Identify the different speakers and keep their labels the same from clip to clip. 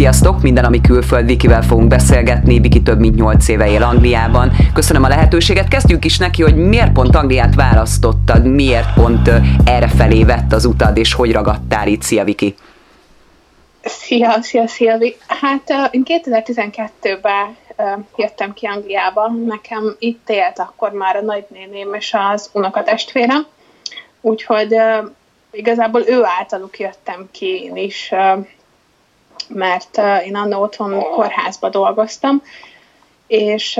Speaker 1: Sziasztok! Minden, ami külföld, Vikivel fogunk beszélgetni. Viki több mint 8 éve él Angliában. Köszönöm a lehetőséget. Kezdjük is neki, hogy miért pont Angliát választottad, miért pont erre felé vett az utad, és hogy ragadtál itt. Szia, Viki!
Speaker 2: Szia, szia, szia! Hát én 2012-ben jöttem ki Angliába. Nekem itt élt akkor már a nagynéném és az unokatestvérem. Úgyhogy igazából ő általuk jöttem ki én is mert én annó otthon kórházba dolgoztam, és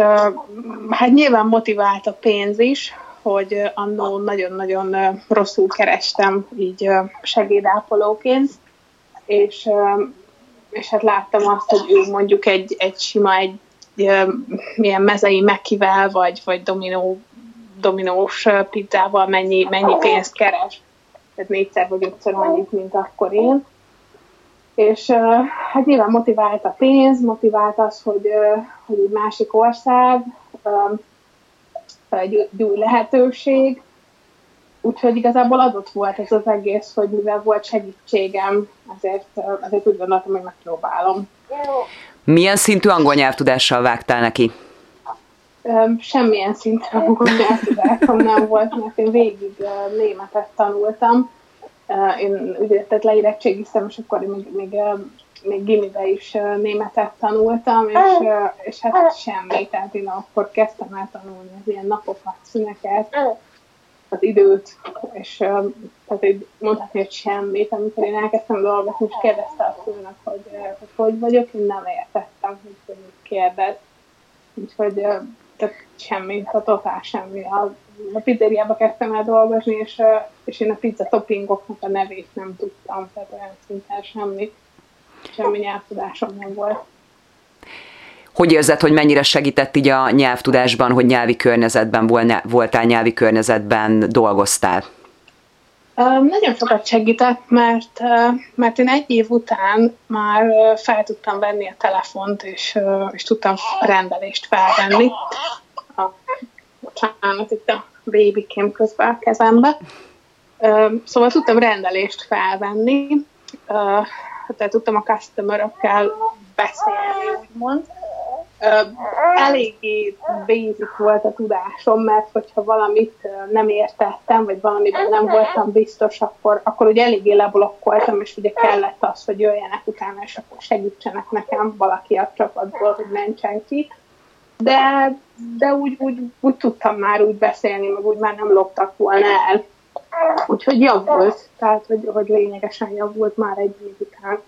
Speaker 2: hát nyilván motivált a pénz is, hogy annó nagyon-nagyon rosszul kerestem így segédápolóként, és, és hát láttam azt, hogy ő mondjuk egy, egy sima, egy milyen mezei mekivel, vagy, vagy dominó, dominós pizzával mennyi, mennyi pénzt keres. Tehát négyszer vagy ötször annyit, mint akkor én és hát nyilván motivált a pénz, motivált az, hogy, hogy egy másik ország, egy, egy új lehetőség, úgyhogy igazából adott volt ez az egész, hogy mivel volt segítségem, azért, azért úgy gondoltam, hogy megpróbálom.
Speaker 1: Milyen szintű angol nyelvtudással vágtál neki?
Speaker 2: Semmilyen szintű angol nyelvtudásom nem volt, mert én végig németet tanultam, én ugye, tehát leérettségiztem, és akkor még, még, még gimibe is németet tanultam, és, és hát semmi, tehát én akkor kezdtem el tanulni az ilyen napokat, szüneket, az időt, és tehát így mondhatni, hogy semmit, amikor én elkezdtem dolgozni, és kérdezte a főnök, hogy, hogy hogy vagyok, én nem értettem, hogy, hogy kérdez. Úgyhogy tehát semmi, a totál semmi. A, a pizzeriába kezdtem el dolgozni, és, és én a pizza toppingoknak a nevét nem tudtam, tehát olyan szinten semmi, semmi nyelvtudásom nem volt.
Speaker 1: Hogy érzed, hogy mennyire segített így a nyelvtudásban, hogy nyelvi környezetben voltál, nyelvi környezetben dolgoztál?
Speaker 2: Nagyon sokat segített, mert, mert én egy év után már fel tudtam venni a telefont, és, és tudtam rendelést felvenni. A, bocsánat, itt a babykém közben a kezembe. Szóval tudtam rendelést felvenni, tehát tudtam a customer beszélni, úgymond eléggé basic volt a tudásom, mert hogyha valamit nem értettem, vagy valamiben nem voltam biztos, akkor, akkor ugye eléggé leblokkoltam, és ugye kellett az, hogy jöjjenek utána, és akkor segítsenek nekem valaki a csapatból, hogy mentsen ki. De, de úgy, úgy, úgy tudtam már úgy beszélni, meg úgy már nem loptak volna el. Úgyhogy javult, tehát hogy, hogy lényegesen javult már egy év után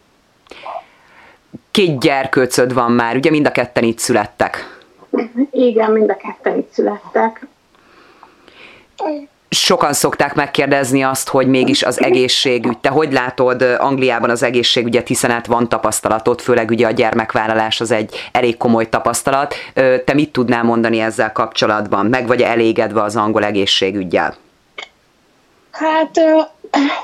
Speaker 1: két gyerkőcöd van már, ugye mind a ketten itt születtek.
Speaker 2: Igen, mind a ketten itt születtek.
Speaker 1: Sokan szokták megkérdezni azt, hogy mégis az egészségügy, te hogy látod Angliában az egészségügyet, hiszen hát van tapasztalatod, főleg ugye a gyermekvállalás az egy elég komoly tapasztalat. Te mit tudnál mondani ezzel kapcsolatban? Meg vagy elégedve az angol egészségügyel?
Speaker 2: Hát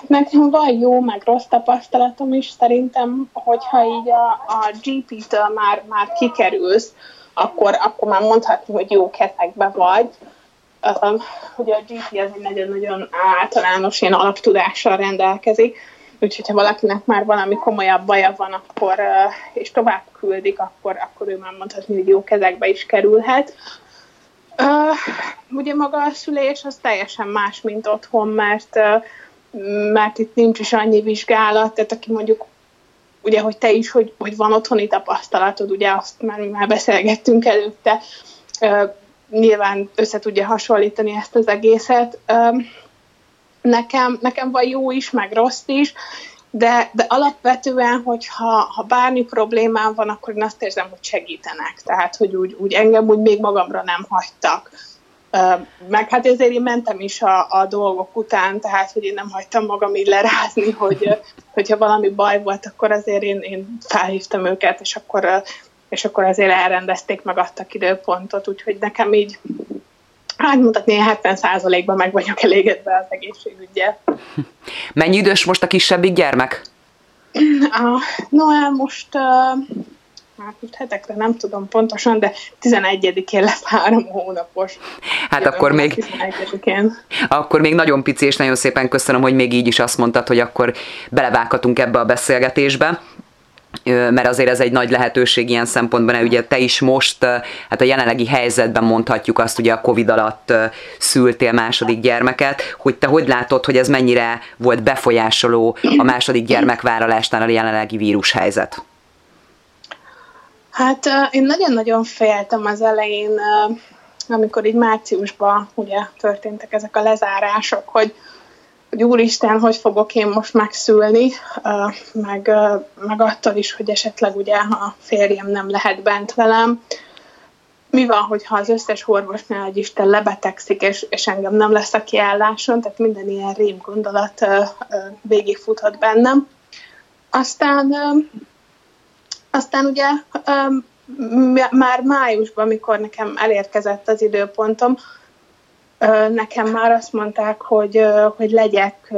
Speaker 2: nekem van jó, meg rossz tapasztalatom is, szerintem, hogyha így a, a GP-től már, már kikerülsz, akkor, akkor már mondhatni, hogy jó kezekbe vagy. Uh, ugye a GP az egy nagyon-nagyon általános ilyen alaptudással rendelkezik, úgyhogy ha valakinek már valami komolyabb baja van, akkor, és tovább küldik, akkor, akkor ő már mondhatni, hogy jó kezekbe is kerülhet. Uh, ugye maga a szülés az teljesen más, mint otthon, mert uh, mert itt nincs is annyi vizsgálat, tehát aki mondjuk ugye, hogy te is, hogy, hogy van otthoni tapasztalatod, ugye azt már, már beszélgettünk előtte, uh, nyilván össze tudja hasonlítani ezt az egészet. Nekem, nekem van jó is, meg rossz is, de, de alapvetően, hogyha ha bármi problémám van, akkor én azt érzem, hogy segítenek. Tehát, hogy úgy, úgy engem úgy még magamra nem hagytak. Meg hát ezért én mentem is a, a dolgok után, tehát hogy én nem hagytam magam így lerázni, hogy hogyha valami baj volt, akkor azért én, én felhívtam őket, és akkor, és akkor azért elrendezték, meg adtak időpontot, úgyhogy nekem így hát mutatni, 70 ban meg vagyok elégedve az egészségügyel.
Speaker 1: Mennyi idős most a kisebbik gyermek?
Speaker 2: Ah, no, most uh, hát most hetekre nem tudom pontosan, de 11-én lesz három hónapos.
Speaker 1: Hát Jövő akkor még, akkor még nagyon pici, és nagyon szépen köszönöm, hogy még így is azt mondtad, hogy akkor belevághatunk ebbe a beszélgetésbe. Mert azért ez egy nagy lehetőség ilyen szempontban, ugye te is most, hát a jelenlegi helyzetben mondhatjuk azt, ugye a Covid alatt szültél második gyermeket, hogy te hogy látod, hogy ez mennyire volt befolyásoló a második gyermekvállalásnál a jelenlegi vírushelyzet?
Speaker 2: Hát én nagyon-nagyon féltem az elején, amikor így márciusban ugye történtek ezek a lezárások, hogy hogy úristen, hogy fogok én most megszülni, meg, meg attól is, hogy esetleg ugye a férjem nem lehet bent velem. Mi van, hogyha az összes orvosnál egy Isten lebetegszik, és, és engem nem lesz a kiálláson, tehát minden ilyen rém gondolat végigfuthat bennem. Aztán, aztán ugye már májusban, amikor nekem elérkezett az időpontom, nekem már azt mondták, hogy, hogy legyek,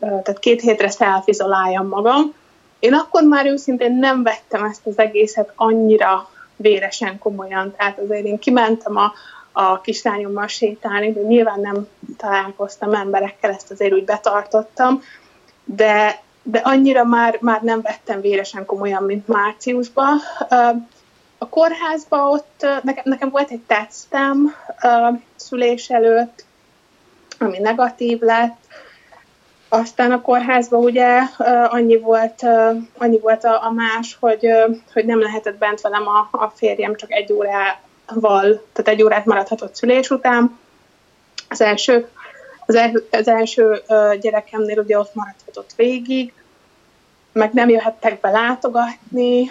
Speaker 2: tehát két hétre szelfizoláljam magam. Én akkor már őszintén nem vettem ezt az egészet annyira véresen komolyan, tehát azért én kimentem a, a kislányommal sétálni, de nyilván nem találkoztam emberekkel, ezt azért úgy betartottam, de, de annyira már, már nem vettem véresen komolyan, mint márciusban. A kórházban ott nekem, nekem volt egy tesztem uh, szülés előtt, ami negatív lett, aztán a kórházban ugye annyi volt, annyi volt a, a más, hogy, hogy nem lehetett bent velem a, a férjem csak egy órával, tehát egy órát maradhatott szülés után. Az első, az, el, az első gyerekemnél ugye ott maradhatott végig, meg nem jöhettek be látogatni,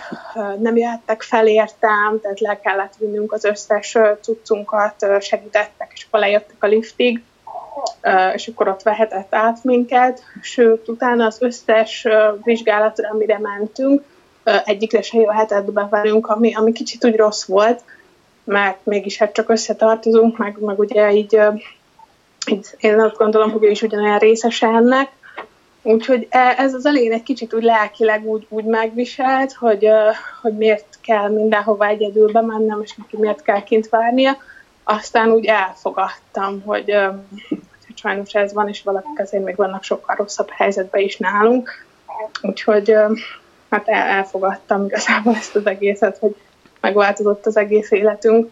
Speaker 2: nem jöhettek felértem, tehát le kellett vinnünk az összes cuccunkat, segítettek, és akkor lejöttek a liftig, és akkor ott vehetett át minket, sőt, utána az összes vizsgálatra, amire mentünk, egyikre se jöhetett be velünk, ami, ami kicsit úgy rossz volt, mert mégis hát csak összetartozunk, meg, meg ugye így, így én azt gondolom, hogy ő is ugyanolyan részes ennek, Úgyhogy e, ez az elején egy kicsit úgy lelkileg úgy, úgy megviselt, hogy, hogy miért kell mindenhova egyedül bemennem, és neki miért kell kint várnia. Aztán úgy elfogadtam, hogy, hogy sajnos ez van, és valakik azért még vannak sokkal rosszabb helyzetben is nálunk. Úgyhogy hát elfogadtam igazából ezt az egészet, hogy megváltozott az egész életünk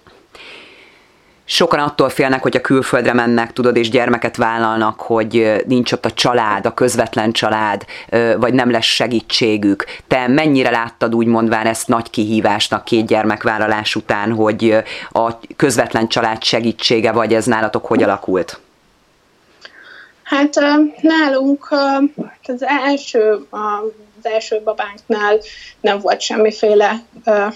Speaker 1: sokan attól félnek, hogy a külföldre mennek, tudod, és gyermeket vállalnak, hogy nincs ott a család, a közvetlen család, vagy nem lesz segítségük. Te mennyire láttad úgy mondván ezt nagy kihívásnak két gyermekvállalás után, hogy a közvetlen család segítsége, vagy ez nálatok hogy alakult?
Speaker 2: Hát nálunk az első, az első babánknál nem volt semmiféle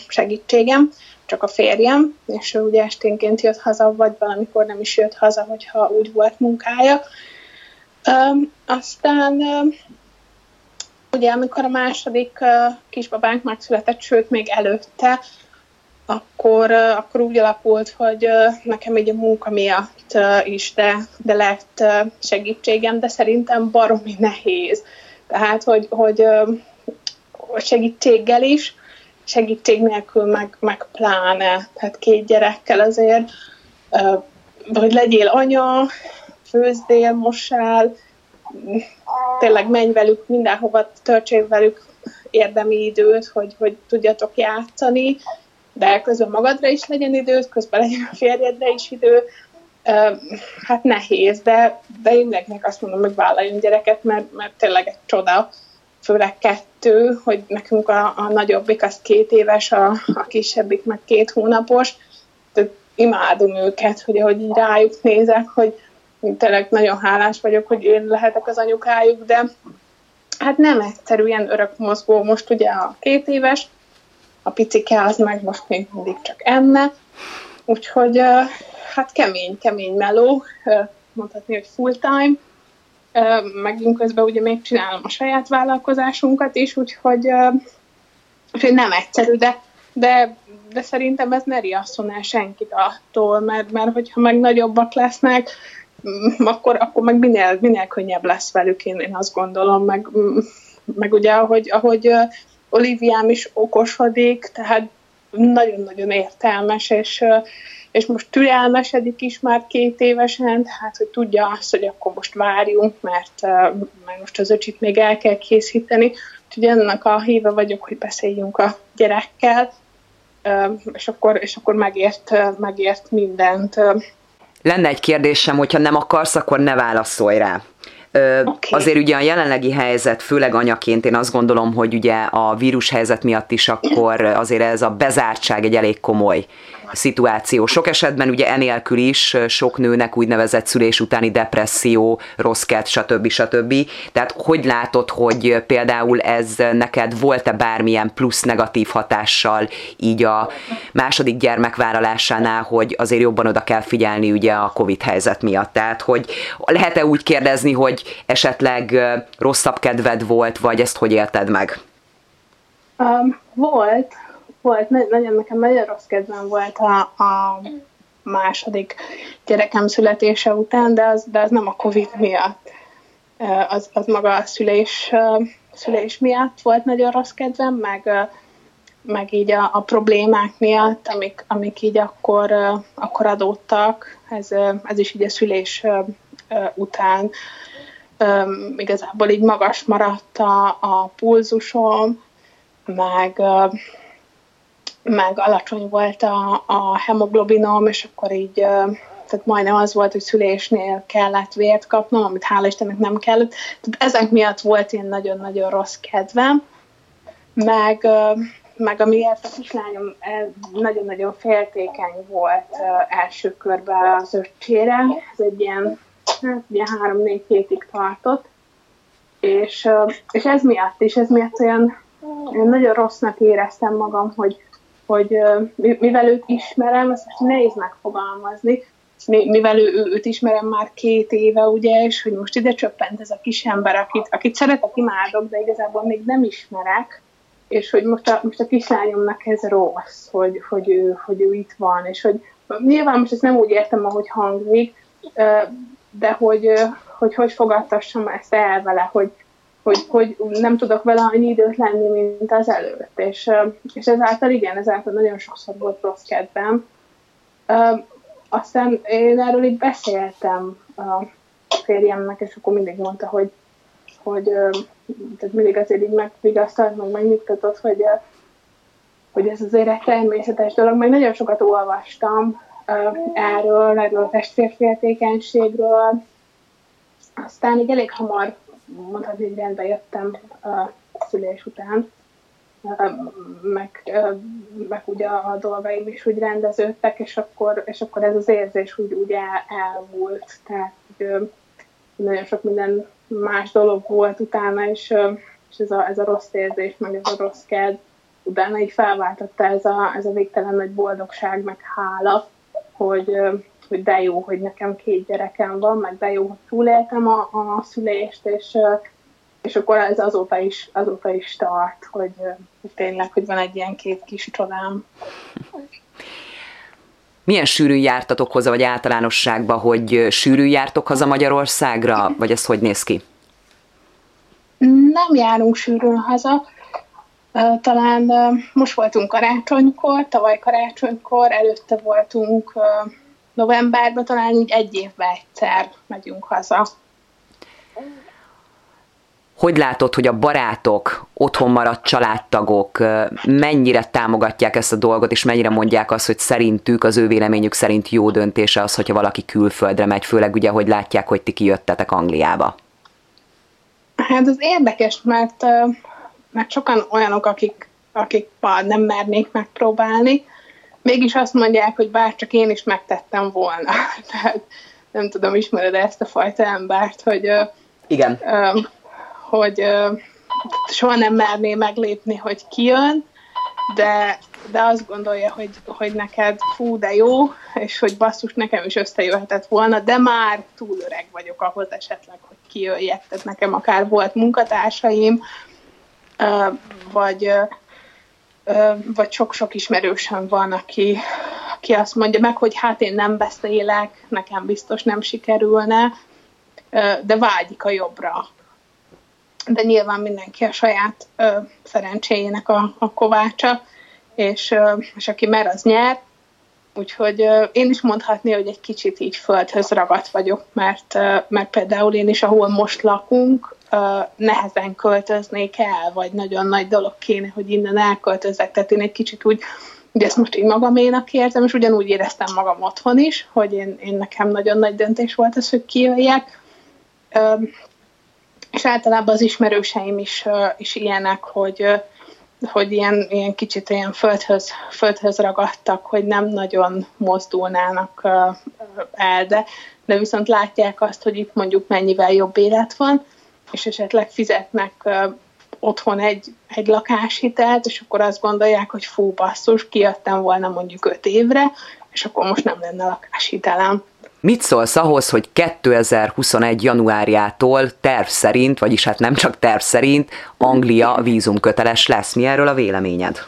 Speaker 2: segítségem csak a férjem, és ő ugye esténként jött haza, vagy valamikor nem is jött haza, hogyha úgy volt munkája. Um, aztán um, ugye amikor a második uh, kisbabánk megszületett, sőt még előtte, akkor, uh, akkor úgy alakult, hogy uh, nekem így a munka miatt uh, is, de, de lett uh, segítségem, de szerintem baromi nehéz. Tehát, hogy, hogy uh, segítséggel is, segítség nélkül meg, meg pláne, tehát két gyerekkel azért, hogy legyél anya, főzdél, mosál, tényleg menj velük mindenhova, töltsél velük érdemi időt, hogy, hogy tudjatok játszani, de közben magadra is legyen időt, közben legyen a férjedre is idő. Hát nehéz, de, de mindenkinek azt mondom, hogy vállaljon gyereket, mert, mert tényleg egy csoda, főleg kettő, hogy nekünk a, a nagyobbik az két éves, a, a kisebbik meg két hónapos. Tehát imádom őket, hogy ahogy így rájuk nézek, hogy tényleg nagyon hálás vagyok, hogy én lehetek az anyukájuk, de hát nem egyszerű ilyen örök mozgó. Most ugye a két éves, a picike az meg most még mindig csak enne, úgyhogy hát kemény, kemény meló, mondhatni, hogy full time, meg közben ugye még csinálom a saját vállalkozásunkat is, úgyhogy, úgyhogy nem egyszerű, de, de, de szerintem ez ne riasszon senkit attól, mert, mert hogyha meg nagyobbak lesznek, mm, akkor, akkor meg minél, minél könnyebb lesz velük, én, én azt gondolom, meg, mm, meg ugye ahogy, ahogy Oliviám is okosodik, tehát nagyon-nagyon értelmes, és, és most türelmesedik is már két évesen, tehát hogy tudja azt, hogy akkor most várjunk, mert, mert most az öcsit még el kell készíteni, Úgyhogy ennek a híve vagyok, hogy beszéljünk a gyerekkel, és akkor, és akkor megért, megért mindent.
Speaker 1: Lenne egy kérdésem, hogyha nem akarsz, akkor ne válaszolj rá. Okay. Azért ugye a jelenlegi helyzet, főleg anyaként én azt gondolom, hogy ugye a vírus helyzet miatt is akkor azért ez a bezártság egy elég komoly szituáció. Sok esetben ugye enélkül is sok nőnek úgynevezett szülés utáni depresszió, rossz kert, stb. stb. Tehát hogy látod, hogy például ez neked volt-e bármilyen plusz negatív hatással így a második gyermek vállalásánál, hogy azért jobban oda kell figyelni ugye a Covid helyzet miatt. Tehát, hogy lehet-e úgy kérdezni, hogy esetleg rosszabb kedved volt, vagy ezt hogy élted meg?
Speaker 2: Um, volt, volt, nagyon, nekem nagyon rossz kedvem volt a, a második gyerekem születése után, de az, de az nem a Covid miatt. Az, az maga a szülés, szülés miatt volt nagyon rossz kedvem, meg, meg így a, a problémák miatt, amik, amik így akkor, akkor adódtak, ez, ez is így a szülés után igazából így magas maradt a, a pulzusom, meg meg alacsony volt a, a hemoglobinom, és akkor így, tehát majdnem az volt, hogy szülésnél kellett vért kapnom, amit hála Istennek nem kellett. Tehát ezek miatt volt én nagyon-nagyon rossz kedvem, meg, meg amiért a kislányom nagyon-nagyon féltékeny volt első körben az öccsére, ez egy ilyen, hát ilyen három-négy hétig tartott, és, és ez miatt is, ez miatt olyan, olyan nagyon rossznak éreztem magam, hogy, hogy mivel őt ismerem, ezt nehéz megfogalmazni, mivel ő, őt ismerem már két éve, ugye, és hogy most ide csöppent ez a kis ember, akit, akit szeretek, imádok, de igazából még nem ismerek, és hogy most a, most a kislányomnak ez rossz, hogy, hogy, ő, hogy ő itt van, és hogy nyilván most ezt nem úgy értem, ahogy hangzik, de hogy, hogy hogy fogadtassam ezt el vele, hogy, hogy, hogy nem tudok vele annyi időt lenni, mint az előtt. És, és ezáltal igen, ezáltal nagyon sokszor volt rossz kedvem. Aztán én erről így beszéltem a férjemnek, és akkor mindig mondta, hogy, hogy tehát mindig azért így megvigasztalt, meg megnyugtatott, hogy, hogy ez azért egy természetes dolog. Meg nagyon sokat olvastam erről, erről a testvérféltékenységről. Aztán így elég hamar mondhatni, hogy rendbe jöttem a szülés után, meg, meg ugye a dolgaim is úgy rendeződtek, és akkor, és akkor ez az érzés úgy, úgy el, elmúlt. Tehát nagyon sok minden más dolog volt utána, és, és ez, a, ez a rossz érzés, meg ez a rossz kedv, utána így felváltotta ez a, ez a végtelen nagy boldogság, meg hála, hogy, hogy de jó, hogy nekem két gyerekem van, meg de jó, hogy túléltem a, a szülést, és, és akkor ez azóta is, azóta is tart, hogy, hogy tényleg, hogy van egy ilyen két kis csodám.
Speaker 1: Milyen sűrű jártatok hozzá, vagy általánosságban, hogy sűrű jártok haza Magyarországra, vagy ez hogy néz ki?
Speaker 2: Nem járunk sűrűn haza. Talán most voltunk karácsonykor, tavaly karácsonykor, előtte voltunk novemberben talán úgy egy évben egyszer megyünk haza.
Speaker 1: Hogy látod, hogy a barátok, otthon maradt családtagok mennyire támogatják ezt a dolgot, és mennyire mondják azt, hogy szerintük, az ő véleményük szerint jó döntése az, hogyha valaki külföldre megy, főleg ugye, hogy látják, hogy ti kijöttetek Angliába?
Speaker 2: Hát az érdekes, mert, mert sokan olyanok, akik, akik nem mernék megpróbálni, mégis azt mondják, hogy bár csak én is megtettem volna. Tehát nem tudom, ismered ezt a fajta embert, hogy,
Speaker 1: Igen.
Speaker 2: hogy soha nem merné meglépni, hogy kijön, de, de azt gondolja, hogy, hogy neked fú, de jó, és hogy basszus, nekem is összejöhetett volna, de már túl öreg vagyok ahhoz esetleg, hogy kijöjjek. Tehát nekem akár volt munkatársaim, vagy vagy sok-sok ismerősöm van, aki, aki azt mondja meg, hogy hát én nem beszélek, nekem biztos nem sikerülne, de vágyik a jobbra. De nyilván mindenki a saját szerencséjének a, a kovácsa, és, és aki mer, az nyer. Úgyhogy én is mondhatni, hogy egy kicsit így földhöz ragadt vagyok, mert, mert például én is, ahol most lakunk, nehezen költöznék el, vagy nagyon nagy dolog kéne, hogy innen elköltözzek. Tehát én egy kicsit úgy, ugye ezt most így magaménak érzem, és ugyanúgy éreztem magam otthon is, hogy én, én nekem nagyon nagy döntés volt az, hogy kijöjjek. És általában az ismerőseim is, is ilyenek, hogy, hogy ilyen, ilyen kicsit ilyen földhöz, földhöz ragadtak, hogy nem nagyon mozdulnának el, de, de viszont látják azt, hogy itt mondjuk mennyivel jobb élet van, és esetleg fizetnek otthon egy, egy lakáshitelt, és akkor azt gondolják, hogy fú, basszus, kijöttem volna mondjuk öt évre, és akkor most nem lenne lakáshitelem.
Speaker 1: Mit szólsz ahhoz, hogy 2021. januárjától terv szerint, vagyis hát nem csak terv szerint, Anglia vízumköteles lesz? Mi erről a véleményed?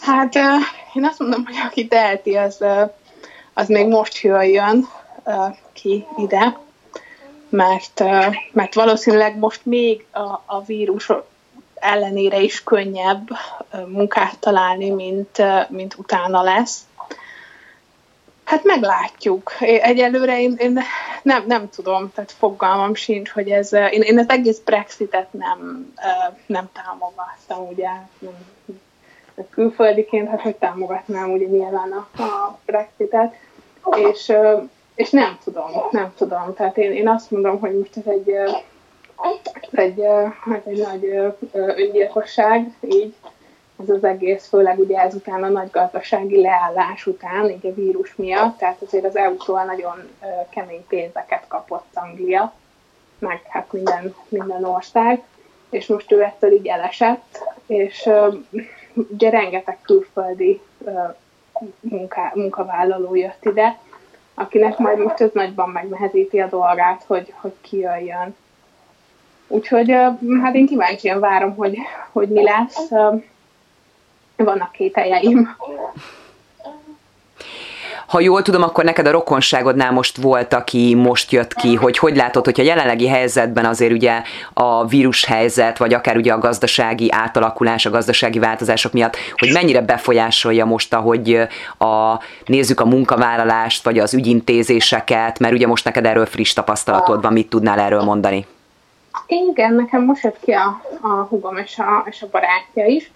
Speaker 2: Hát én azt mondom, hogy aki teheti, az, az még most jöjjön ki ide, mert, mert valószínűleg most még a, a vírus ellenére is könnyebb munkát találni, mint, mint utána lesz. Hát meglátjuk. Egyelőre én, én nem, nem tudom, tehát fogalmam sincs, hogy ez, én, én az egész Brexitet nem, nem támogattam, ugye, nem, külföldiként, hát hogy támogatnám ugye nyilván a, a Brexitet, és, és nem tudom, nem tudom. Tehát én, én azt mondom, hogy most ez egy, egy, hát egy nagy öngyilkosság, így. Ez az egész, főleg ugye ezután a nagy gazdasági leállás után, így a vírus miatt, tehát azért az EU-tól nagyon kemény pénzeket kapott Anglia, meg hát minden, minden ország, és most ő ettől így elesett, és ugye rengeteg külföldi munká, munkavállaló jött ide, akinek majd most ez nagyban megnehezíti a dolgát, hogy, hogy kijöjjön. Úgyhogy hát én kíváncsian várom, hogy, hogy mi lesz. Vannak kételjeim.
Speaker 1: Ha jól tudom, akkor neked a rokonságodnál most volt, aki most jött ki, hogy hogy látod, hogy a jelenlegi helyzetben azért ugye a vírus helyzet, vagy akár ugye a gazdasági átalakulás, a gazdasági változások miatt, hogy mennyire befolyásolja most, ahogy a, nézzük a munkavállalást, vagy az ügyintézéseket, mert ugye most neked erről friss tapasztalatod van, mit tudnál erről mondani?
Speaker 2: Igen, nekem most jött ki a, a hugom és a, és a barátja is.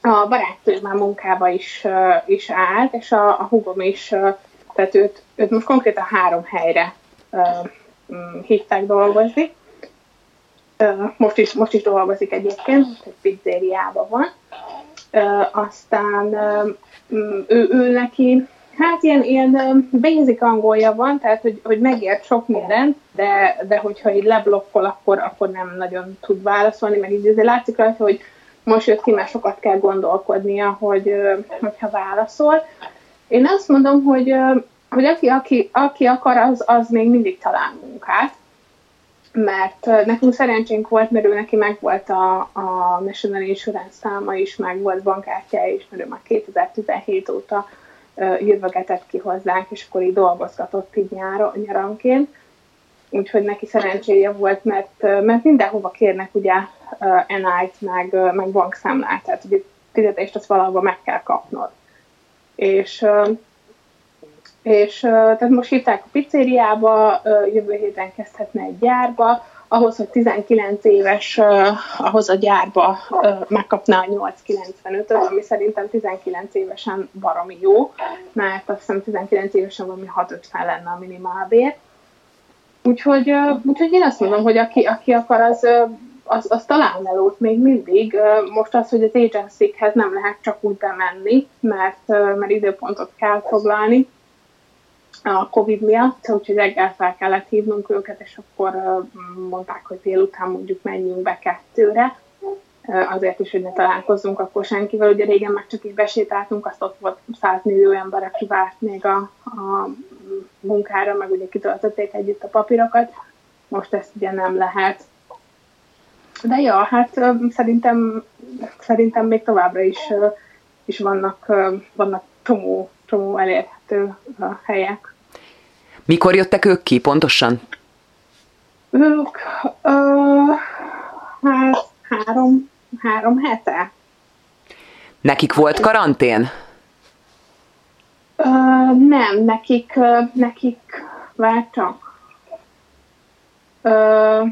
Speaker 2: A barátnő már munkába is, is állt, és a, a hugom is, tehát őt, őt most konkrétan három helyre mm, hívták dolgozni. Most is, most is dolgozik egyébként, egy pizzériában van. Aztán mm, ő, ő neki, hát ilyen, ilyen basic angolja van, tehát hogy, hogy megért sok mindent, de, de hogyha így leblokkol, akkor, akkor nem nagyon tud válaszolni, meg így azért látszik rajta, hogy most jött ki, mert sokat kell gondolkodnia, hogy, hogyha válaszol. Én azt mondom, hogy, hogy aki, aki, aki akar, az, az még mindig talál munkát, mert nekünk szerencsénk volt, mert ő neki megvolt a, a National Insurance száma is, meg volt bankkártyája is, mert ő már 2017 óta jövögetett ki hozzánk, és akkor így dolgozgatott így nyára, nyaranként úgyhogy neki szerencséje volt, mert, mert mindenhova kérnek ugye NI-t, meg, meg bankszámlát, tehát ugye fizetést azt valahol meg kell kapnod. És, és tehát most hívták a pizzériába, jövő héten kezdhetne egy gyárba, ahhoz, hogy 19 éves, ahhoz a gyárba megkapná a 895-öt, ami szerintem 19 évesen baromi jó, mert azt hiszem 19 évesen valami 650 lenne a minimálbér. Úgyhogy, úgyhogy én azt mondom, hogy aki, aki akar, az, az, az talál melót még mindig. Most az, hogy az agency nem lehet csak úgy bemenni, mert, mert időpontot kell foglalni a Covid miatt, úgyhogy reggel fel kellett hívnunk őket, és akkor mondták, hogy délután mondjuk menjünk be kettőre, azért is, hogy ne találkozzunk akkor senkivel. Ugye régen meg csak így besétáltunk, azt ott volt 100 millió ember, aki várt még a, a munkára, meg ugye kitöltötték együtt a papírokat. Most ezt ugye nem lehet. De ja, hát szerintem, szerintem még továbbra is, is vannak, vannak csomó, csomó elérhető helyek.
Speaker 1: Mikor jöttek ők ki pontosan?
Speaker 2: Ők, ö, hát három, három hete.
Speaker 1: Nekik volt karantén?
Speaker 2: Ö, nem, nekik, nekik vártak. Ö,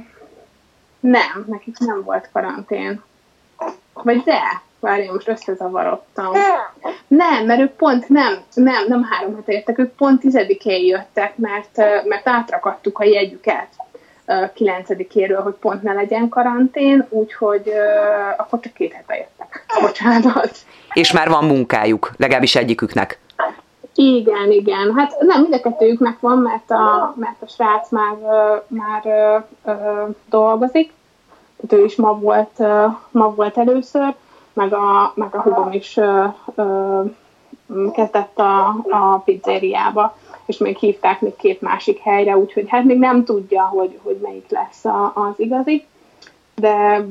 Speaker 2: nem, nekik nem volt karantén. Vagy de, várjál, most összezavarodtam. Nem, mert ők pont nem, nem, nem három hete jöttek, ők pont tizedikén jöttek, mert, mert átrakadtuk a jegyüket kilencedikéről, hogy pont ne legyen karantén, úgyhogy uh, akkor csak két hete jöttek. Bocsánat.
Speaker 1: És már van munkájuk, legalábbis egyiküknek.
Speaker 2: Igen, igen. Hát nem, mind a kettőjüknek van, mert a, mert a srác már, már ö, ö, dolgozik, ő is ma volt, ö, ma volt először, meg a, meg a hugom is ö, ö, kezdett a, a pizzériába, és még hívták még két másik helyre, úgyhogy hát még nem tudja, hogy, hogy melyik lesz a, az igazi de,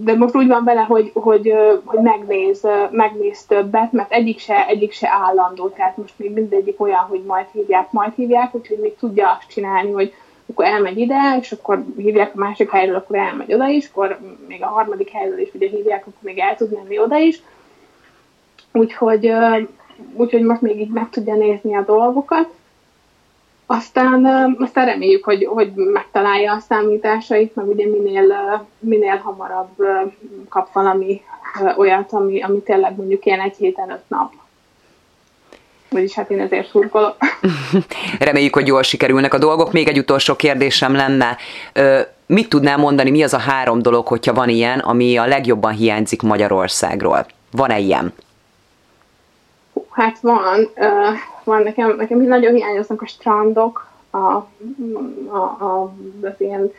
Speaker 2: de most úgy van vele, hogy, hogy, hogy megnéz, megnéz többet, mert egyik se, egyik se állandó, tehát most még mindegyik olyan, hogy majd hívják, majd hívják, úgyhogy még tudja azt csinálni, hogy akkor elmegy ide, és akkor hívják a másik helyről, akkor elmegy oda is, akkor még a harmadik helyről is ugye hívják, akkor még el tud menni oda is. Úgyhogy, úgyhogy most még így meg tudja nézni a dolgokat. Aztán, aztán reméljük, hogy, hogy megtalálja a számításait, meg ugye minél, minél hamarabb kap valami olyat, ami, ami tényleg mondjuk ilyen egy héten öt nap. Vagyis hát én ezért szurkolok.
Speaker 1: Reméljük, hogy jól sikerülnek a dolgok. Még egy utolsó kérdésem lenne. Mit tudnál mondani, mi az a három dolog, hogyha van ilyen, ami a legjobban hiányzik Magyarországról? Van-e ilyen?
Speaker 2: Hát van van, nekem, nekem nagyon hiányoznak a strandok, a, a, a, az ilyen,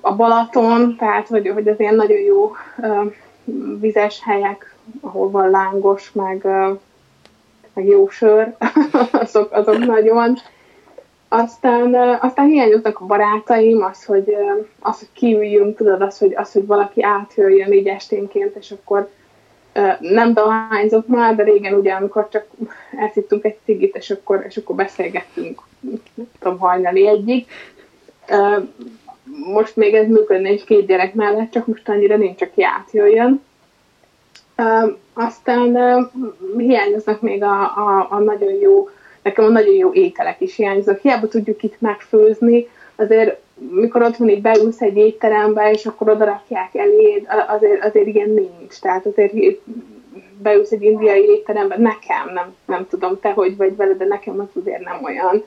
Speaker 2: a Balaton, tehát hogy, hogy az ilyen nagyon jó vizes helyek, ahol van lángos, meg, meg jó sör, azok, azok nagyon. Aztán, aztán hiányoznak a barátaim, az, hogy, az, hogy kiüljünk, tudod, az, hogy, az, hogy valaki átjöjjön így esténként, és akkor nem dohányzok már, de régen ugye, amikor csak elszittünk egy cigit, és akkor, és akkor beszélgettünk, nem tudom, hajnali egyik. Most még ez működne egy két gyerek mellett, csak most annyira nincs, aki átjöjjön. Aztán hiányoznak még a, a, a nagyon jó, nekem a nagyon jó ételek is hiányoznak. Hiába tudjuk itt megfőzni, azért mikor otthon így beülsz egy étterembe, és akkor oda rakják eléd, azért, azért ilyen nincs. Tehát azért beülsz egy indiai étterembe, nekem, nem, nem tudom te, hogy vagy vele, de nekem az azért nem olyan.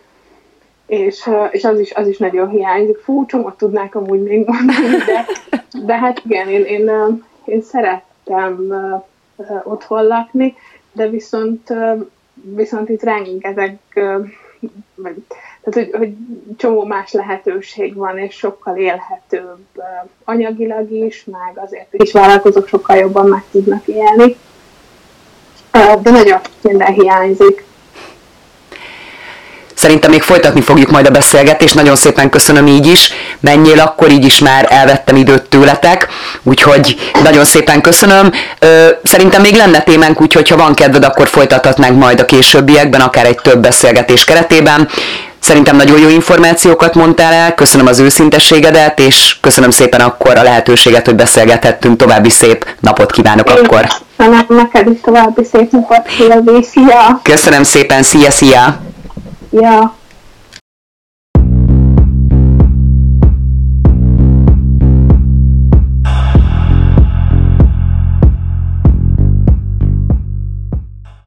Speaker 2: És, és az, is, az is nagyon hiányzik. Fú, csomót tudnák amúgy még mondani, de, de hát igen, én, én, én szerettem otthon lakni, de viszont, viszont itt rengeteg vagy tehát, hogy, hogy csomó más lehetőség van, és sokkal élhetőbb anyagilag is, meg azért is vállalkozók sokkal jobban meg tudnak élni. De nagyon minden hiányzik.
Speaker 1: Szerintem még folytatni fogjuk majd a beszélgetést, nagyon szépen köszönöm így is, menjél akkor, így is már elvettem időt tőletek, úgyhogy nagyon szépen köszönöm. Szerintem még lenne témánk, úgyhogy ha van kedved, akkor folytathatnánk majd a későbbiekben, akár egy több beszélgetés keretében. Szerintem nagyon jó információkat mondtál el, köszönöm az őszintességedet, és köszönöm szépen akkor a lehetőséget, hogy beszélgethettünk. További szép napot kívánok Én akkor.
Speaker 2: Köszönöm neked is további szép napot, szia!
Speaker 1: Köszönöm szépen, szia, szia!
Speaker 2: Ja.